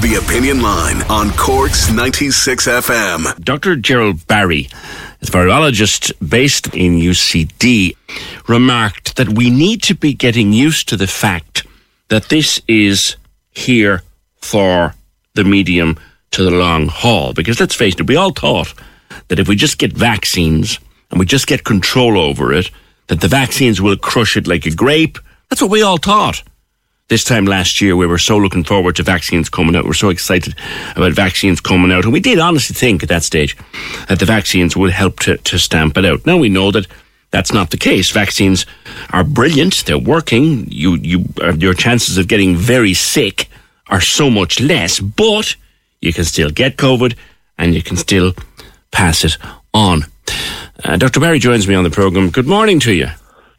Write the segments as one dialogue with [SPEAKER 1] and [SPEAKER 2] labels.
[SPEAKER 1] The Opinion Line on Cork's 96 FM.
[SPEAKER 2] Dr. Gerald Barry, a virologist based in UCD, remarked that we need to be getting used to the fact that this is here for the medium to the long haul. Because let's face it, we all thought that if we just get vaccines and we just get control over it, that the vaccines will crush it like a grape. That's what we all thought. This time last year, we were so looking forward to vaccines coming out. We're so excited about vaccines coming out. And we did honestly think at that stage that the vaccines would help to, to stamp it out. Now we know that that's not the case. Vaccines are brilliant. They're working. You, you, uh, your chances of getting very sick are so much less, but you can still get COVID and you can still pass it on. Uh, Dr. Barry joins me on the program. Good morning to you.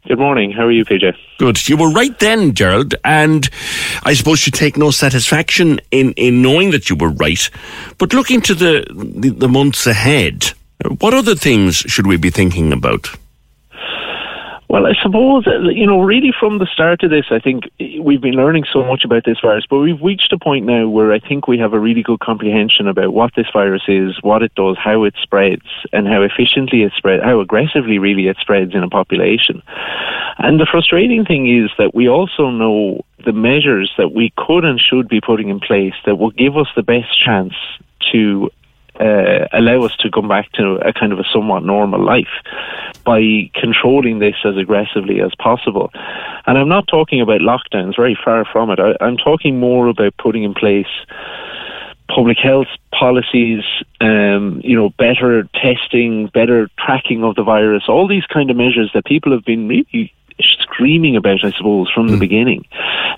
[SPEAKER 3] Good morning. How are you, PJ?
[SPEAKER 2] Good. You were right then, Gerald, and I suppose you take no satisfaction in, in knowing that you were right. But looking to the, the, the months ahead, what other things should we be thinking about?
[SPEAKER 3] Well, I suppose, uh, you know, really from the start of this, I think we've been learning so much about this virus, but we've reached a point now where I think we have a really good comprehension about what this virus is, what it does, how it spreads, and how efficiently it spreads, how aggressively really it spreads in a population. And the frustrating thing is that we also know the measures that we could and should be putting in place that will give us the best chance to uh, allow us to come back to a kind of a somewhat normal life by controlling this as aggressively as possible. And I'm not talking about lockdowns, very far from it. I, I'm talking more about putting in place public health policies, um, you know, better testing, better tracking of the virus, all these kind of measures that people have been really screaming about, I suppose, from the mm. beginning,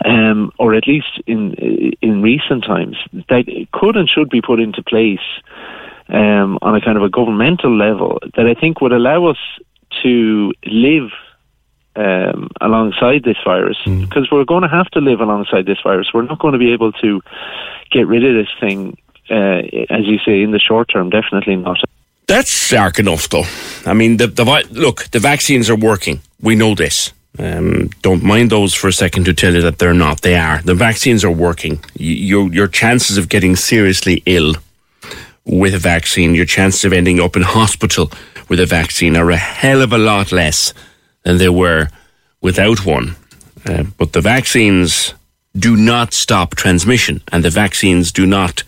[SPEAKER 3] um, or at least in in recent times, that could and should be put into place um, on a kind of a governmental level that I think would allow us to live um, alongside this virus mm. because we're going to have to live alongside this virus. We're not going to be able to get rid of this thing, uh, as you say, in the short term. Definitely not.
[SPEAKER 2] That's stark enough, though. I mean, the, the look, the vaccines are working. We know this. Um, don't mind those for a second to tell you that they're not. They are. The vaccines are working. your your chances of getting seriously ill with a vaccine, your chances of ending up in hospital with a vaccine are a hell of a lot less than they were without one. Uh, but the vaccines do not stop transmission, and the vaccines do not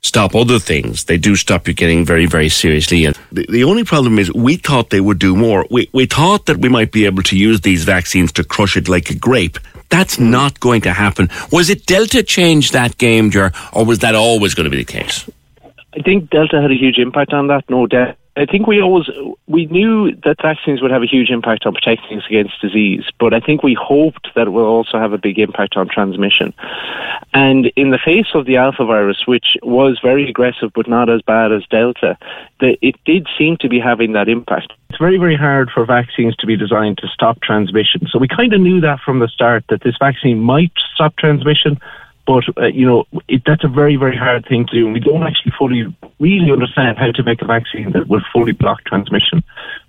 [SPEAKER 2] stop other things. They do stop you getting very, very seriously. And the, the only problem is we thought they would do more. We, we thought that we might be able to use these vaccines to crush it like a grape. That's not going to happen. Was it Delta changed that game, or was that always going to be the case?
[SPEAKER 3] I think Delta had a huge impact on that, no doubt. I think we always we knew that vaccines would have a huge impact on protecting us against disease, but I think we hoped that it will also have a big impact on transmission. And in the face of the alpha virus, which was very aggressive but not as bad as Delta, the, it did seem to be having that impact. It's very, very hard for vaccines to be designed to stop transmission. So we kind of knew that from the start that this vaccine might stop transmission, but, uh, you know, it, that's a very, very hard thing to do. And we don't actually fully, really understand how to make a vaccine that will fully block transmission.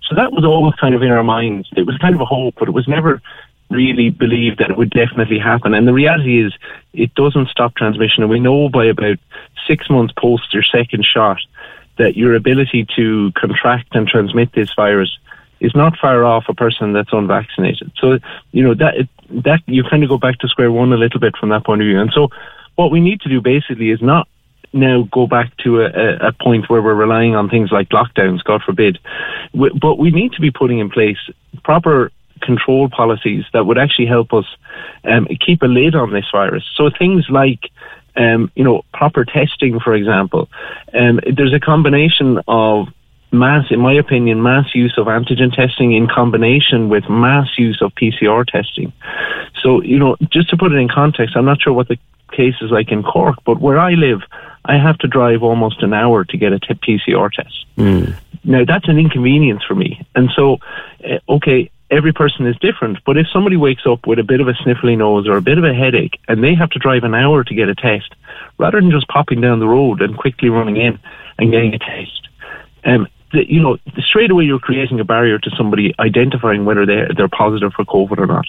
[SPEAKER 3] So that was always kind of in our minds. It was kind of a hope, but it was never really believed that it would definitely happen. And the reality is, it doesn't stop transmission. And we know by about six months post your second shot that your ability to contract and transmit this virus is not far off a person that's unvaccinated. So, you know, that, that you kind of go back to square one a little bit from that point of view. And so what we need to do basically is not now go back to a, a point where we're relying on things like lockdowns, God forbid. But we need to be putting in place proper control policies that would actually help us um, keep a lid on this virus. So things like um, you know, proper testing, for example. Um, there's a combination of mass, in my opinion, mass use of antigen testing in combination with mass use of PCR testing. So, you know, just to put it in context, I'm not sure what the case is like in Cork, but where I live, I have to drive almost an hour to get a t- PCR test. Mm. Now, that's an inconvenience for me. And so, uh, okay, every person is different, but if somebody wakes up with a bit of a sniffly nose or a bit of a headache and they have to drive an hour to get a test, rather than just popping down the road and quickly running in and getting a test, um, the, you know, straight away you're creating a barrier to somebody identifying whether they're, they're positive for COVID or not.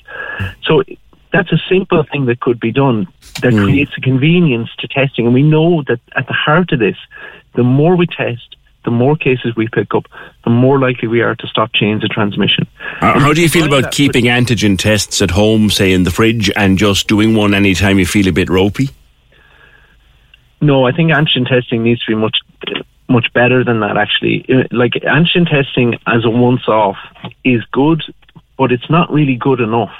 [SPEAKER 3] So that's a simple thing that could be done that mm. creates a convenience to testing. And we know that at the heart of this, the more we test, the more cases we pick up, the more likely we are to stop chains of transmission.
[SPEAKER 2] Uh, how do you feel about keeping antigen tests at home, say in the fridge, and just doing one anytime you feel a bit ropey?
[SPEAKER 3] No, I think antigen testing needs to be much much better than that. Actually, uh, like antigen testing as a once-off is good, but it's not really good enough.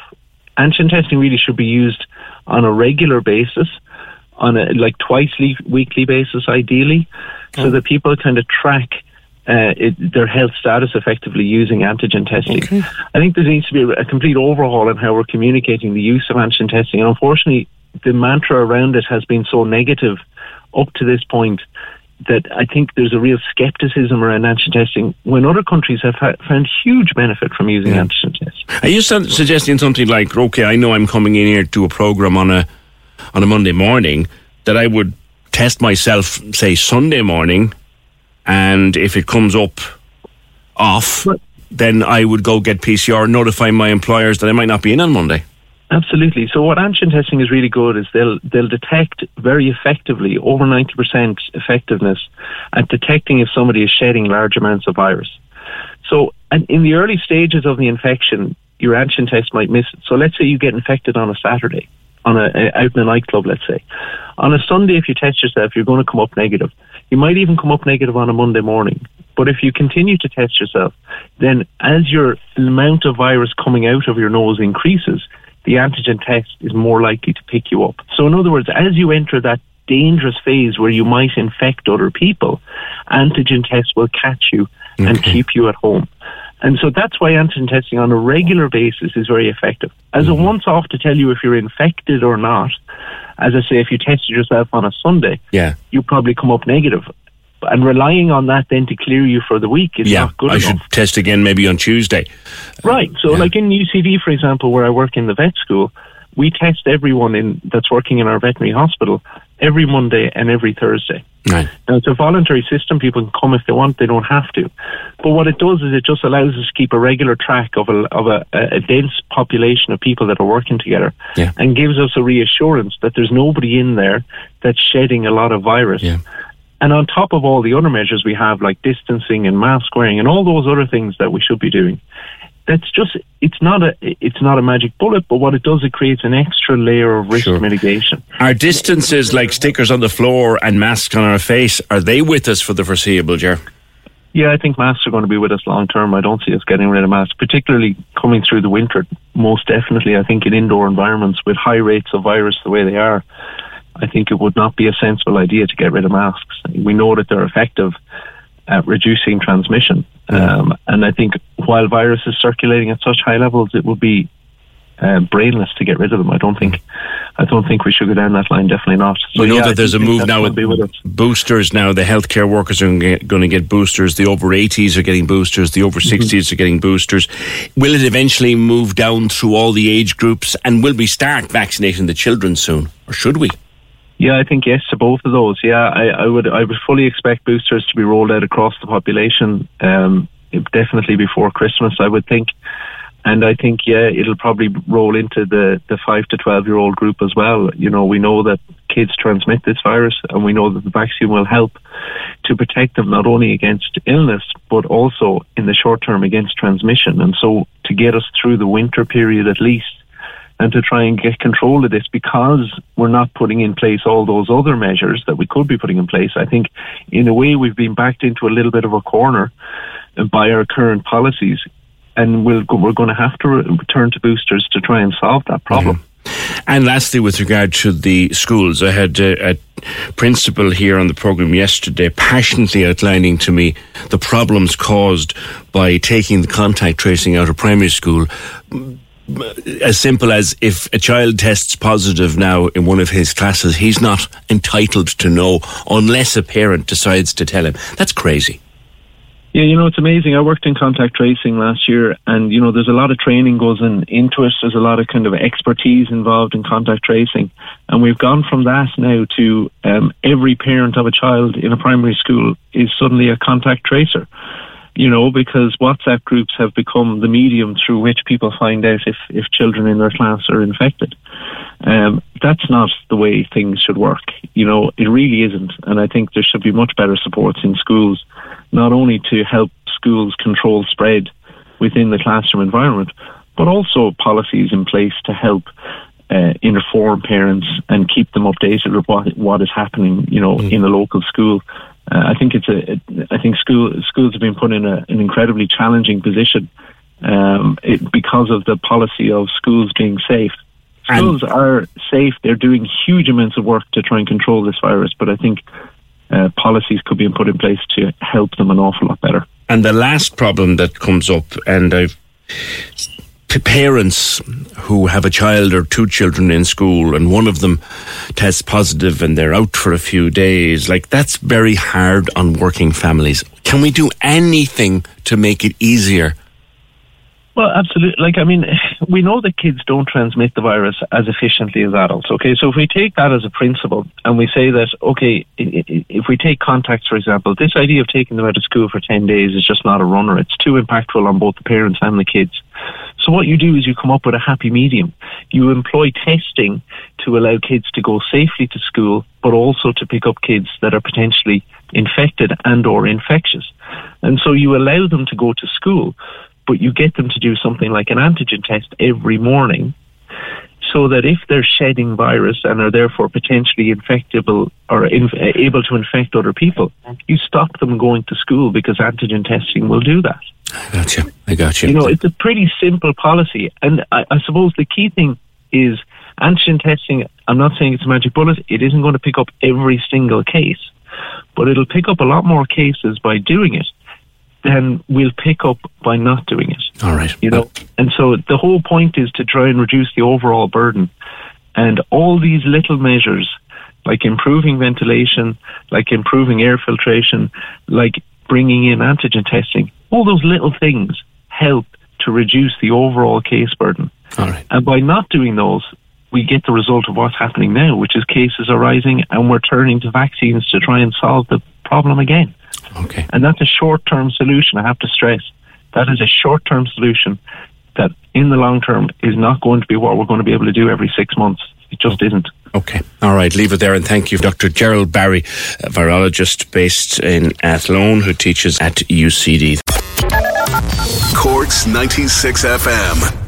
[SPEAKER 3] Antigen testing really should be used on a regular basis, on a like twice weekly basis, ideally, so that people kind of track uh, it, their health status effectively using antigen testing. Okay. I think there needs to be a complete overhaul in how we're communicating the use of antigen testing. And unfortunately, the mantra around it has been so negative up to this point that I think there's a real skepticism around antigen testing when other countries have ha- found huge benefit from using yeah. antigen tests.
[SPEAKER 2] Are you suggesting something like, okay, I know I'm coming in here to a program on a on a Monday morning that I would test myself, say Sunday morning, and if it comes up off, but, then I would go get PCR, notify my employers that I might not be in on Monday.
[SPEAKER 3] Absolutely. So what antigen testing is really good is they'll they'll detect very effectively, over ninety percent effectiveness at detecting if somebody is shedding large amounts of virus. So and in the early stages of the infection, your antigen test might miss it. So let's say you get infected on a Saturday, on a, a out in a nightclub, let's say. On a Sunday, if you test yourself, you're going to come up negative. You might even come up negative on a Monday morning. But if you continue to test yourself, then as your amount of virus coming out of your nose increases, the antigen test is more likely to pick you up. So, in other words, as you enter that dangerous phase where you might infect other people, antigen tests will catch you okay. and keep you at home. And so that's why antigen testing on a regular basis is very effective. As mm-hmm. a once off to tell you if you're infected or not, as I say, if you tested yourself on a Sunday,
[SPEAKER 2] yeah.
[SPEAKER 3] you probably come up negative and relying on that then to clear you for the week is
[SPEAKER 2] yeah,
[SPEAKER 3] not good
[SPEAKER 2] I
[SPEAKER 3] enough.
[SPEAKER 2] should test again maybe on Tuesday.
[SPEAKER 3] Right. So, yeah. like in UCD, for example, where I work in the vet school, we test everyone in that's working in our veterinary hospital every Monday and every Thursday.
[SPEAKER 2] Right.
[SPEAKER 3] Now, it's a voluntary system. People can come if they want. They don't have to. But what it does is it just allows us to keep a regular track of a, of a, a dense population of people that are working together
[SPEAKER 2] yeah.
[SPEAKER 3] and gives us a reassurance that there's nobody in there that's shedding a lot of virus.
[SPEAKER 2] Yeah.
[SPEAKER 3] And on top of all the other measures we have, like distancing and mask wearing and all those other things that we should be doing, that's just it's not a it's not a magic bullet, but what it does it creates an extra layer of risk sure. mitigation.
[SPEAKER 2] Our distances like stickers on the floor and masks on our face, are they with us for the foreseeable, Ger?
[SPEAKER 3] Yeah, I think masks are going to be with us long term. I don't see us getting rid of masks, particularly coming through the winter. Most definitely, I think in indoor environments with high rates of virus the way they are, I think it would not be a sensible idea to get rid of masks. We know that they're effective at reducing transmission. Um, and I think while virus is circulating at such high levels, it would be uh, brainless to get rid of them. I don't think. I don't think we should go down that line. Definitely not.
[SPEAKER 2] So, we know yeah, that there's a move now with, with boosters. Now the healthcare workers are going to get boosters. The over 80s are getting boosters. The over 60s mm-hmm. are getting boosters. Will it eventually move down through all the age groups? And will we start vaccinating the children soon, or should we?
[SPEAKER 3] Yeah, I think yes to both of those. Yeah, I, I would I would fully expect boosters to be rolled out across the population. Um, definitely before Christmas, I would think. And I think, yeah, it'll probably roll into the, the 5 to 12 year old group as well. You know, we know that kids transmit this virus and we know that the vaccine will help to protect them not only against illness, but also in the short term against transmission. And so to get us through the winter period at least, and to try and get control of this because we're not putting in place all those other measures that we could be putting in place. I think, in a way, we've been backed into a little bit of a corner by our current policies, and we we are going to have to return to boosters to try and solve that problem. Mm-hmm.
[SPEAKER 2] And lastly, with regard to the schools, I had a, a, principal here on the programme yesterday passionately outlining to me the problems caused by taking the contact tracing out of primary school as simple as if a child tests positive now in one of his classes, he's not entitled to know unless a parent decides to tell him. That's crazy.
[SPEAKER 3] Yeah, you know, it's amazing. I worked in contact tracing last year and, you know, there's a lot of training goes in, into it. There's a lot of kind of expertise involved in contact tracing. And we've gone from that now to um, every parent of a child in a primary school is suddenly a contact tracer. You know, because WhatsApp groups have become the medium through which people find out if, if children in their class are infected. Um, that's not the way things should work. You know, it really isn't. And I think there should be much better supports in schools, not only to help schools control spread within the classroom environment, but also policies in place to help uh, inform parents and keep them updated with what what is happening, you know, mm. in the local school. Uh, I think it's a. I think school schools have been put in a, an incredibly challenging position um, it, because of the policy of schools being safe. Schools and are safe. They're doing huge amounts of work to try and control this virus, but I think uh, policies could be put in place to help them an awful lot better.
[SPEAKER 2] And the last problem that comes up, and I've parents who have a child or two children in school and one of them tests positive and they're out for a few days, like that's very hard on working families. Can we do anything to make it easier
[SPEAKER 3] well, absolutely. Like, I mean, we know that kids don't transmit the virus as efficiently as adults. Okay, so if we take that as a principle and we say that, okay, if we take contacts, for example, this idea of taking them out of school for 10 days is just not a runner. It's too impactful on both the parents and the kids. So what you do is you come up with a happy medium. You employ testing to allow kids to go safely to school, but also to pick up kids that are potentially infected and or infectious. And so you allow them to go to school but you get them to do something like an antigen test every morning so that if they're shedding virus and are therefore potentially infectable or inf- able to infect other people, you stop them going to school because antigen testing will do that.
[SPEAKER 2] I got you. I got you.
[SPEAKER 3] You know, it's a pretty simple policy. And I, I suppose the key thing is antigen testing. I'm not saying it's a magic bullet. It isn't going to pick up every single case, but it'll pick up a lot more cases by doing it than we'll pick up by not doing it.
[SPEAKER 2] All right.
[SPEAKER 3] You know, and so the whole point is to try and reduce the overall burden. And all these little measures, like improving ventilation, like improving air filtration, like bringing in antigen testing, all those little things help to reduce the overall case burden.
[SPEAKER 2] All right.
[SPEAKER 3] And by not doing those, we get the result of what's happening now, which is cases are rising and we're turning to vaccines to try and solve the problem again.
[SPEAKER 2] Okay.
[SPEAKER 3] And that's a short term solution, I have to stress. That is a short term solution that in the long term is not going to be what we're going to be able to do every six months. It just oh. isn't.
[SPEAKER 2] Okay. All right. Leave it there. And thank you, Dr. Gerald Barry, virologist based in Athlone who teaches at UCD.
[SPEAKER 1] Cork's 96 FM.